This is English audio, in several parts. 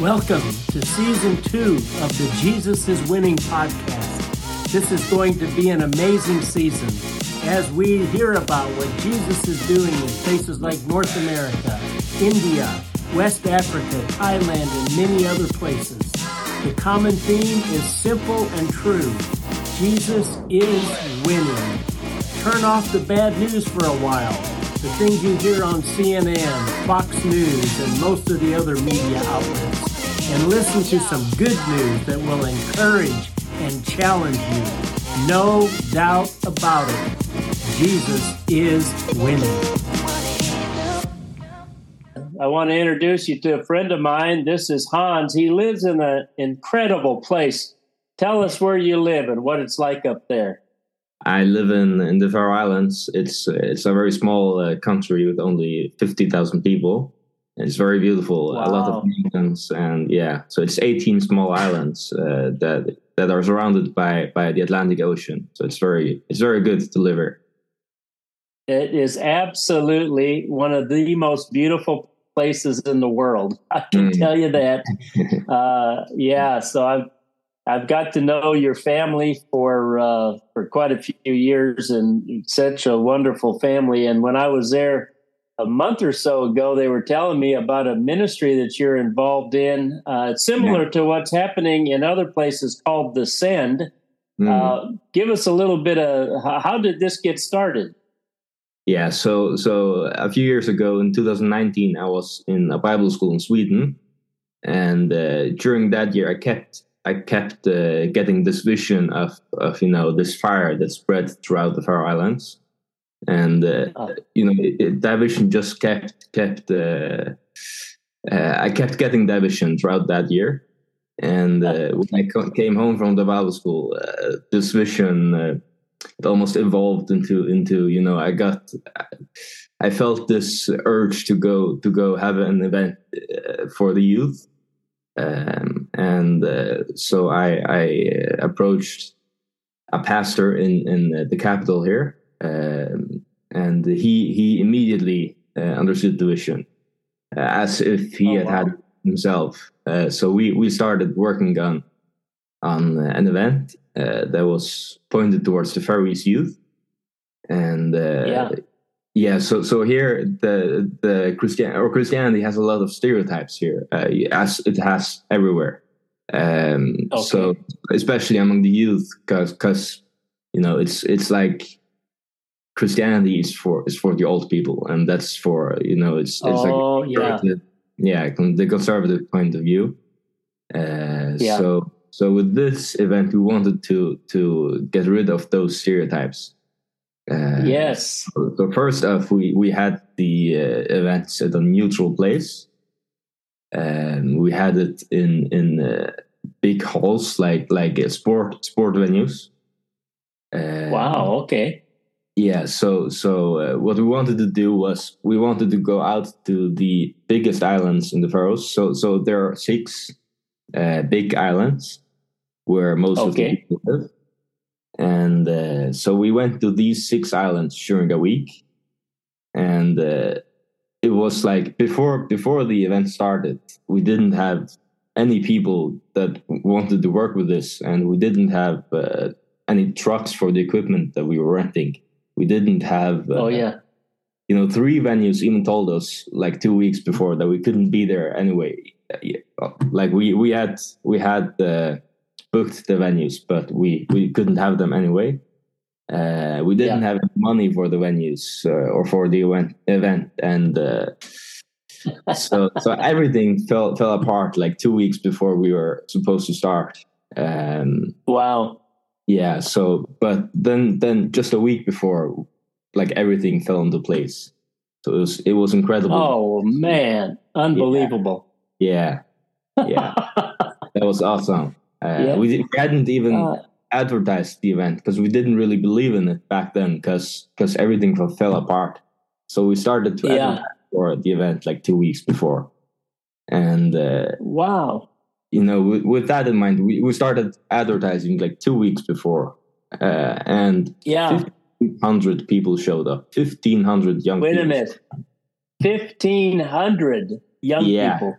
Welcome to season two of the Jesus is Winning podcast. This is going to be an amazing season as we hear about what Jesus is doing in places like North America, India, West Africa, Thailand, and many other places. The common theme is simple and true Jesus is winning. Turn off the bad news for a while. The things you hear on CNN, Fox News, and most of the other media outlets and listen to some good news that will encourage and challenge you. No doubt about it. Jesus is winning. I want to introduce you to a friend of mine. This is Hans. He lives in an incredible place. Tell us where you live and what it's like up there. I live in, in the Faroe Islands. It's it's a very small uh, country with only fifty thousand people. It's very beautiful. Wow. A lot of mountains, and yeah, so it's 18 small islands uh, that that are surrounded by by the Atlantic Ocean. So it's very it's very good to live here. It is absolutely one of the most beautiful places in the world. I can mm. tell you that. uh, yeah, so I've I've got to know your family for uh, for quite a few years, and such a wonderful family. And when I was there a month or so ago, they were telling me about a ministry that you're involved in. Uh, similar yeah. to what's happening in other places called the Send. Mm. Uh, give us a little bit of how did this get started? Yeah, so so a few years ago in 2019, I was in a Bible school in Sweden, and uh, during that year, I kept I kept uh, getting this vision of of you know this fire that spread throughout the Faroe Islands and uh, oh. you know it, it, that just kept kept uh, uh, I kept getting division throughout that year. And uh, when I co- came home from the Bible school, uh, this vision uh, it almost evolved into into you know I got I felt this urge to go to go have an event for the youth, um, and so I, I approached a pastor in in the capital here and he he immediately uh, understood the vision uh, as if he oh, had wow. had himself. Uh, so we we started working on on an event that was pointed towards the Faroese youth, and yeah. Yeah, so so here the the Christian or Christianity has a lot of stereotypes here, uh, as it has everywhere. Um, okay. So especially among the youth, because because you know it's it's like Christianity is for is for the old people, and that's for you know it's it's oh, like yeah yeah the conservative point of view. Uh, yeah. So so with this event, we wanted to to get rid of those stereotypes. Uh, yes. So, so, first off, we we had the uh, events at a neutral place. Um, we had it in in uh, big halls like like uh, sport sport venues. wow. Okay yeah so so uh, what we wanted to do was we wanted to go out to the biggest islands in the faroes so so there are six uh, big islands where most okay. of the people live. And uh, so we went to these six islands during a week. And uh, it was like before before the event started we didn't have any people that wanted to work with this and we didn't have uh, any trucks for the equipment that we were renting we didn't have. Uh, oh yeah. You know, three venues even told us like two weeks before that we couldn't be there anyway. Like we we had we had uh, booked the venues, but we we couldn't have them anyway. Uh, we didn't yeah. have money for the venues uh, or for the event event, and uh, so so everything fell fell apart like two weeks before we were supposed to start. Um, wow yeah so but then then just a week before like everything fell into place. So it was it was incredible. Oh man. Unbelievable. Yeah. Yeah, yeah. that was awesome. Uh, yeah. we, we, hadn't even uh, advertised the event because we didn't really believe in it back then because because everything fell apart. So we started to yeah. advertise for the event like two weeks before. And uh, wow you know, with, with, that in mind, we, we started advertising like two weeks before, uh, and yeah, hundred people showed up. Fifteen hundred young. Wait people. a minute, fifteen hundred young yeah. people.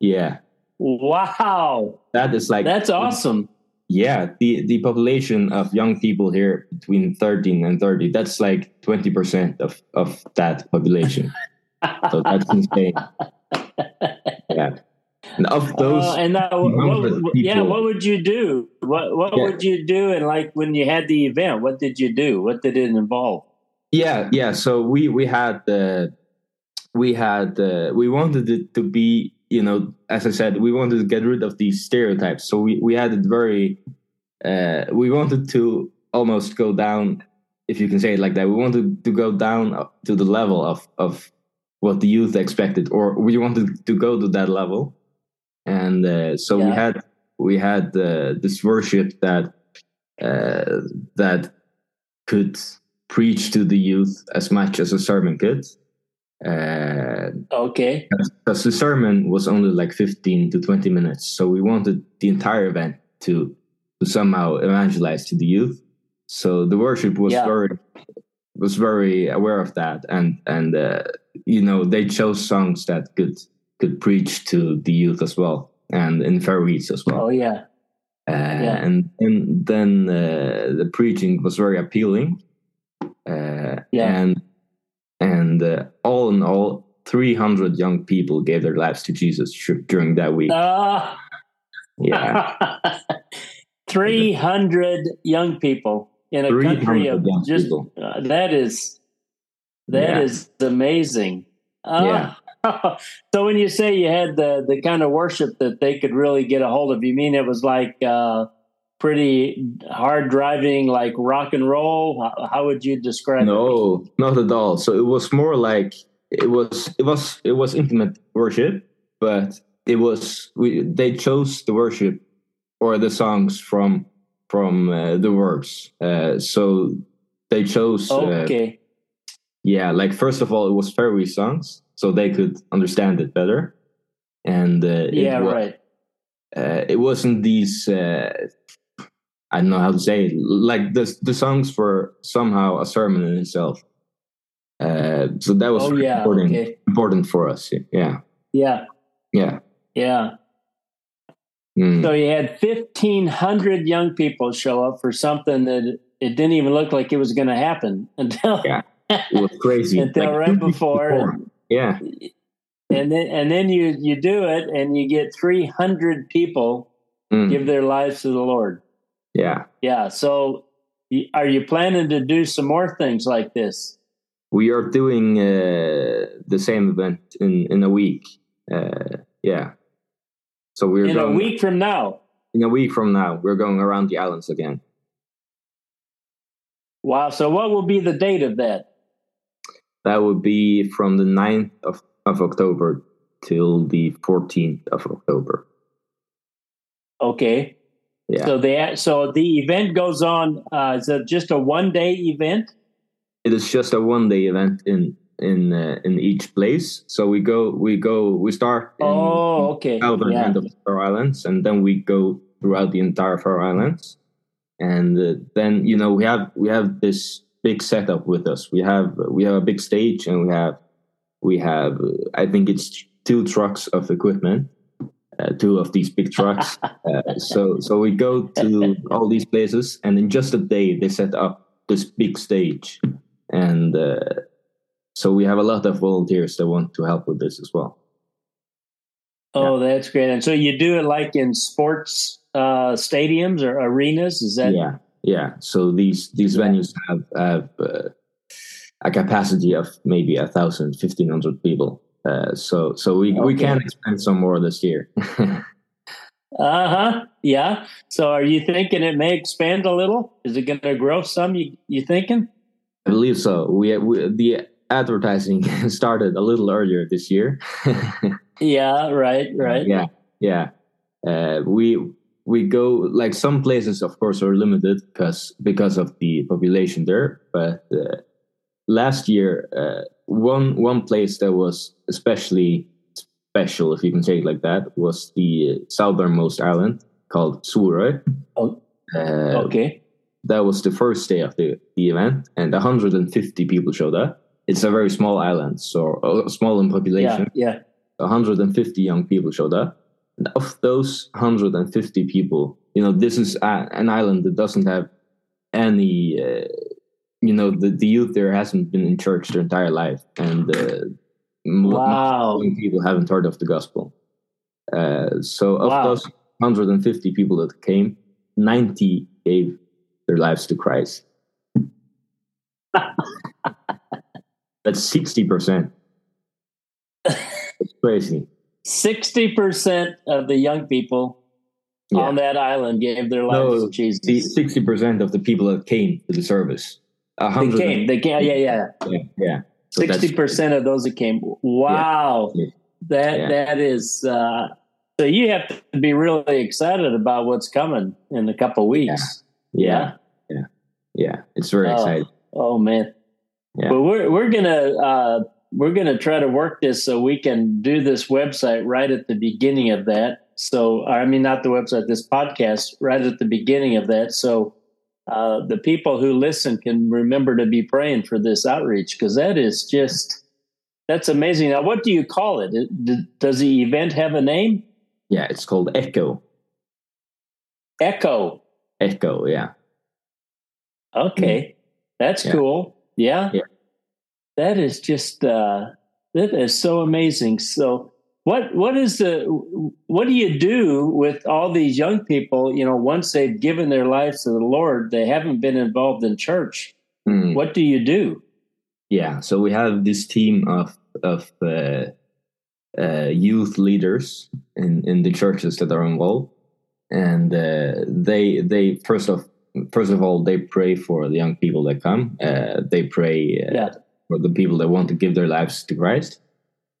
Yeah. Wow. That is like That's awesome. Yeah, the the population of young people here between 13 and 30, that's like 20% of of that population. so that's insane. Yeah. And of those Uh, and now, what, 100 what- yeah, what would you do? What what Yeah. would you do? And like when you had the event, what did you do? What did it involve? Yeah, yeah. So we we had the we had uh, we wanted it to be you know as I said we wanted to get rid of these stereotypes. So we we had it very uh, we wanted to almost go down if you can say it like that. We wanted to go down to the level of of what the youth expected, or we wanted to go to that level. And uh, so we had we had uh, this worship that uh, that could preach to the youth as much as a sermon could. Uh, Okay. because the sermon was only like 15 to 20 minutes. So we wanted the entire event to, to somehow evangelize to the youth. So the worship was Yeah. very was very aware of that and and uh, you know they chose songs that could could preach to the youth as well and in fair Faroese as well. Oh yeah. Uh, and and then uh, the preaching was very appealing. Uh, Yeah. And and uh, all in all, 300 young people gave their lives to Jesus during that week. Ah. yeah, Three hundred young people in a country of just uh, that is that Yeah. is amazing. Ah. So when you say you had the the kind of worship that they could really get a hold of, you mean it was like uh, pretty hard driving, like rock and roll? How, how would you describe it? No, not at all. So it was more like it was it was it was intimate worship, but it was we they chose the worship or the songs from from uh, the words. Uh, so they chose uh, Okay. yeah like first of all it was Faroese songs so they could understand it better and uh, yeah, it, wa- right. uh, it wasn't these uh, I don't know how to say it. like the the songs were somehow a sermon in itself uh, so that was Oh yeah. important Okay. important for us yeah Yeah. yeah Yeah. Mm. So you had fifteen hundred young people show up for something that it didn't even look like it was going to happen until Yeah. it was crazy until Like, right weeks before. Yeah. And then and then you you do it and you get 300 people Mm. give their lives to the lord. Yeah. Yeah so are you planning to do some more things like this? We are doing uh, the same event in in a week uh, yeah. So we're in a week from now? In a week from now we're going around the islands again. Wow so what will be the date of that that would be from the 9th of, of october till the 14th of october. Okay. Yeah. So the so the event goes on uh is it just a one day event? It is just a one day event in in uh, in each place. So we go we go we start in oh okay. southern yeah. end of the Faroe Islands, and then we go throughout the entire Faroe Islands. And uh, then you know we have we have this big setup with us. We have we have a big stage, and we have we have I think it's two trucks of equipment, uh, two of these big trucks. uh, so so we go to all these places, and in just a day they set up this big stage, and uh, so we have a lot of volunteers that want to help with this as well. oh that's great and so you do it like in sports uh stadiums or arenas is that yeah yeah so these these Yeah. venues have have uh, a capacity of maybe a thousand fifteen hundred people uh, so so we we Okay. can expand some more this year Uh-huh. Yeah. So are you thinking it may expand a little? Is it going to grow some you you thinking? i believe so we, we the advertising started a little earlier this year Yeah, right, right. yeah yeah uh, we we go like some places of course are limited because because of the population there but uh, last year uh, one one place that was especially special if you can say it like that was the southernmost island called Suðuroy. Oh, Uh, okay. that was the first day of the, the event and 150 people showed up it's a very small island so uh, small in population Yeah, population yeah. 150 young people showed up of those 150 people, you know, this is an island that doesn't have any, uh, you know, the, the youth there hasn't been in church their entire life, and uh, wow. people haven't heard of the gospel. Uh, so of wow. those 150 people that came, 90 gave their lives to Christ. That's 60%. It's crazy. 60% of the young people yeah. on that island gave their lives no, to Jesus. 60% of the people that came to the service. They came. They came. Yeah, yeah. Yeah. yeah. So 60% of those that came. Wow. Yeah. That that is uh, so you have to be really excited about what's coming in a couple weeks. Yeah. Yeah. Yeah. It's very oh, exciting. Oh man. Yeah. But we're we're gonna uh, we're gonna try to work this so we can do this website right at the beginning of that. So I mean not the website, this podcast right at the beginning of that. So uh, the people who listen can remember to be praying for this outreach because that is just that's amazing. Now, what do you call it? Does the event have a name? Yeah, it's called Echo. Echo. Echo, yeah. Okay, that's yeah. cool. Yeah. yeah. That is just uh, that is so amazing. So, what what is the what do you do with all these young people? You know, once they've given their lives to the Lord, they haven't been involved in church. Mm. What do you do? Yeah, so we have this team of of uh, uh, youth leaders in in the churches that are involved, and uh, they they first of first of all they pray for the young people that come. Uh, they pray uh, yeah. For the people that want to give their lives to Christ,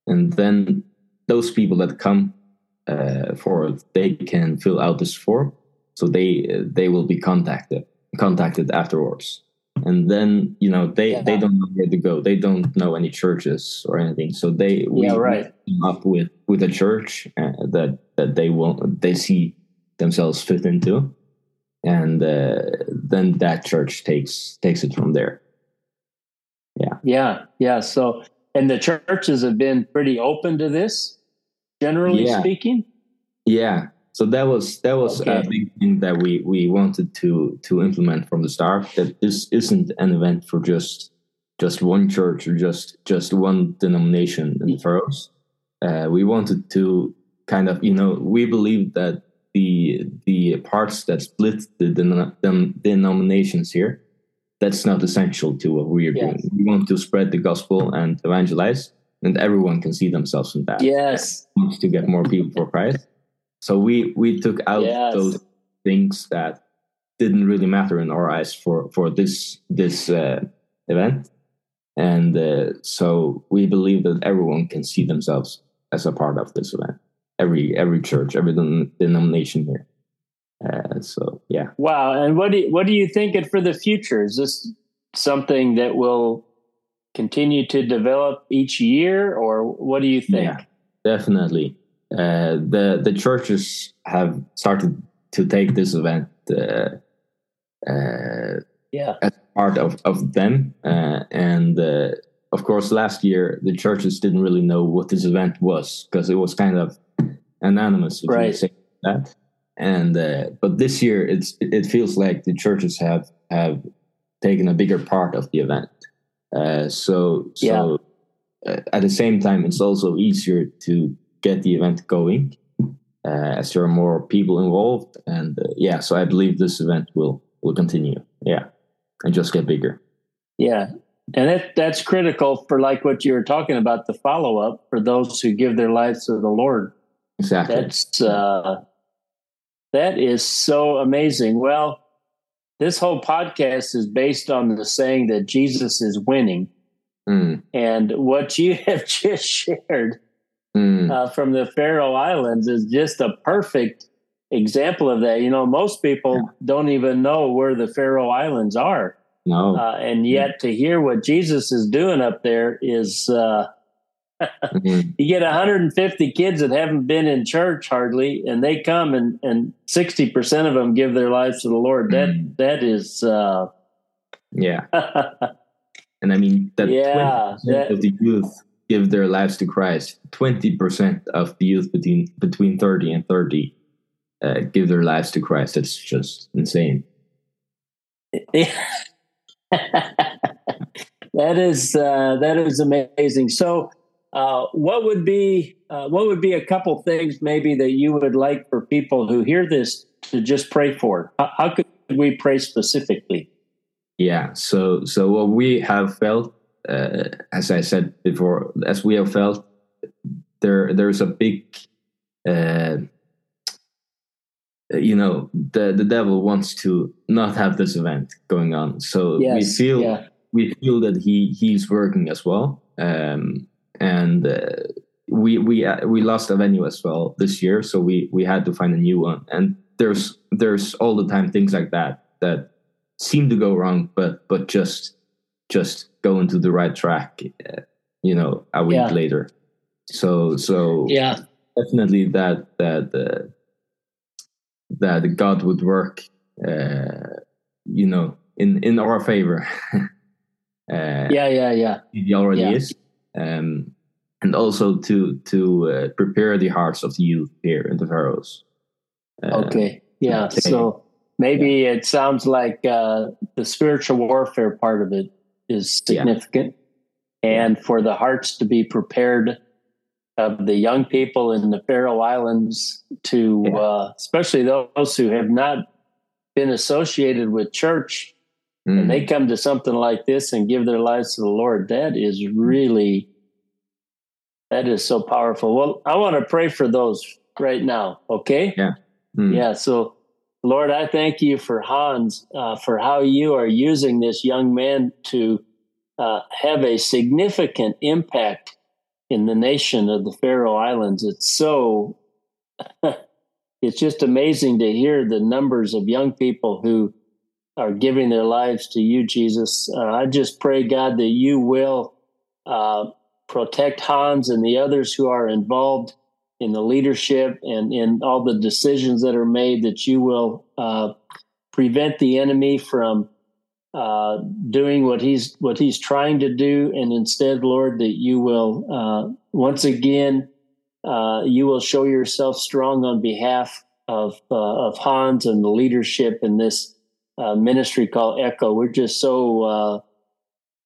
and then those people that come uh, for they can fill out this form, so they they will be contacted contacted afterwards. And then you know they yeah. they don't know where to go. They don't know any churches or anything. So they we yeah, right. up with with a church uh, that that they want they see themselves fit into. And uh, then that church takes takes it from there yeah yeah yeah so and the churches have been pretty open to this generally yeah. speaking yeah so that was that was okay. a big thing that we we wanted to to implement from the start that this isn't an event for just just one church or just just one denomination in the Faroes. Uh, we wanted to kind of you know we believe that the the parts that split the, the denominations here that's not essential to what we are yes. doing. We want to spread the gospel and evangelize, and everyone can see themselves in that. Yes, to get more people for Christ. So we we took out yes. those things that didn't really matter in our eyes for for this this uh, event, and uh, so we believe that everyone can see themselves as a part of this event. Every every church, every denomination here. Uh, so yeah. Wow. And what do you, what do you think it for the future? Is this something that will continue to develop each year, or what do you think? Yeah, definitely. Uh, the the churches have started to take this event uh, uh, yeah. as part of, of them. Uh, and uh, of course, last year, the churches didn't really know what this event was because it was kind of anonymous, if right. you say that. And but this year, it's it feels like the churches have have taken a bigger part of the event. Uh so so yeah. at the same time, it's also easier to get the event going uh, as there are more people involved. And uh, yeah, so I believe this event will will continue. Yeah, and just get bigger. Yeah, and that that's critical for like what you were talking about the follow up for those who give their lives to the Lord. Exactly. That's uh, that is so amazing. Well, this whole podcast is based on the saying that Jesus is winning. Mm. And what you have just shared mm. uh, from the Faroe Islands is just a perfect example of that. You know, most people yeah. don't even know where the Faroe Islands are. No. Uh, and yet to hear what Jesus is doing up there is, uh. you get 150 kids that haven't been in church hardly, and they come and, and 60% of them give their lives to the Lord. That, mm. that is, uh, yeah. and I mean, that yeah, that, of the youth give their lives to Christ. Twenty percent of the youth between between thirty and thirty uh, give their lives to Christ. That's just insane. that is uh, that is amazing. So, uh, what would be uh, what would be a couple things maybe that you would like for people who hear this to just pray for? How, how could we pray specifically? Yeah. So so what we have felt, uh, as I said before, as we have felt, there there's a big. Uh, you know the the devil wants to not have this event going on so yes, we feel yeah we feel that he he's working as well, um, and uh, we we uh, we lost a venue as well this year, so we we had to find a new one. And there's there's all the time things like that that seem to go wrong, but but just just go into the right track, uh, you know, a week yeah. later. So so yeah, definitely that that uh, that God would work, uh, you know, in in our favor. Uh, yeah, yeah, yeah. He already yeah. is, um, and also to to uh, prepare the hearts of the youth here in the Faroes. Uh, okay, yeah. So maybe yeah. it sounds like uh, the spiritual warfare part of it is significant, yeah. and for the hearts to be prepared of the young people in the Faroe Islands to, uh, especially those who have not been associated with church mm. and they come to something like this and give their lives to the Lord, that is really that is so powerful. Well, I want to pray for those right now. Okay. Yeah. Mm. Yeah. So, Lord, I thank you for Hans uh, for how you are using this young man to uh, have a significant impact in the nation of the Faroe Islands. It's so. it's just amazing to hear the numbers of young people who are giving their lives to you, Jesus. Uh, I just pray, God, that you will uh, protect Hans and the others who are involved in the leadership and in all the decisions that are made, that you will uh, prevent the enemy from uh, doing what he's what he's trying to do, and instead, Lord, that you will uh, once again uh, you will show yourself strong on behalf of of Hans and the leadership in this uh, ministry called Echo. We're just so uh,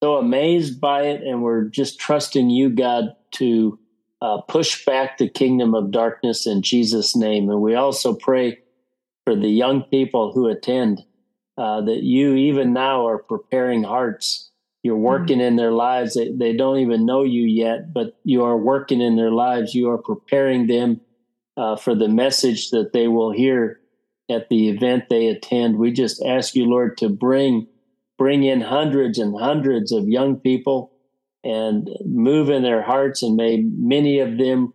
so amazed by it, and we're just trusting you, God, to uh, push back the kingdom of darkness in Jesus' name. And we also pray for the young people who attend uh, that you even now are preparing hearts. You're mm-hmm. working mm-hmm. in their lives. They, they don't even know you yet, but you are working in their lives. You are preparing them uh, for the message that they will hear at the event they attend. We just ask you, Lord, to bring bring in hundreds and hundreds of young people and move in their hearts, and may many of them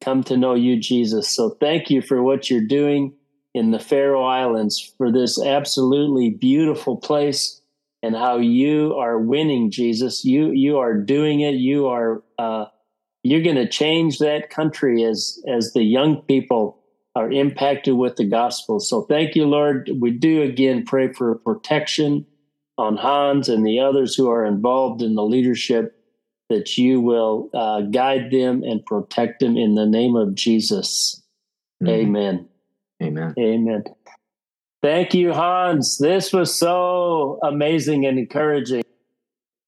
come to know you, Jesus. So thank you for what you're doing in the Faroe Islands for this absolutely beautiful place and how you are winning, Jesus. You you are doing it. You are uh, you're going to change that country as as the young people are impacted with the gospel. So thank you, Lord. We do again pray for protection on Hans and the others who are involved in the leadership, that you will uh, guide them and protect them in the name of Jesus. Mm-hmm. Amen. Amen. Amen. Thank you, Hans. This was so amazing and encouraging.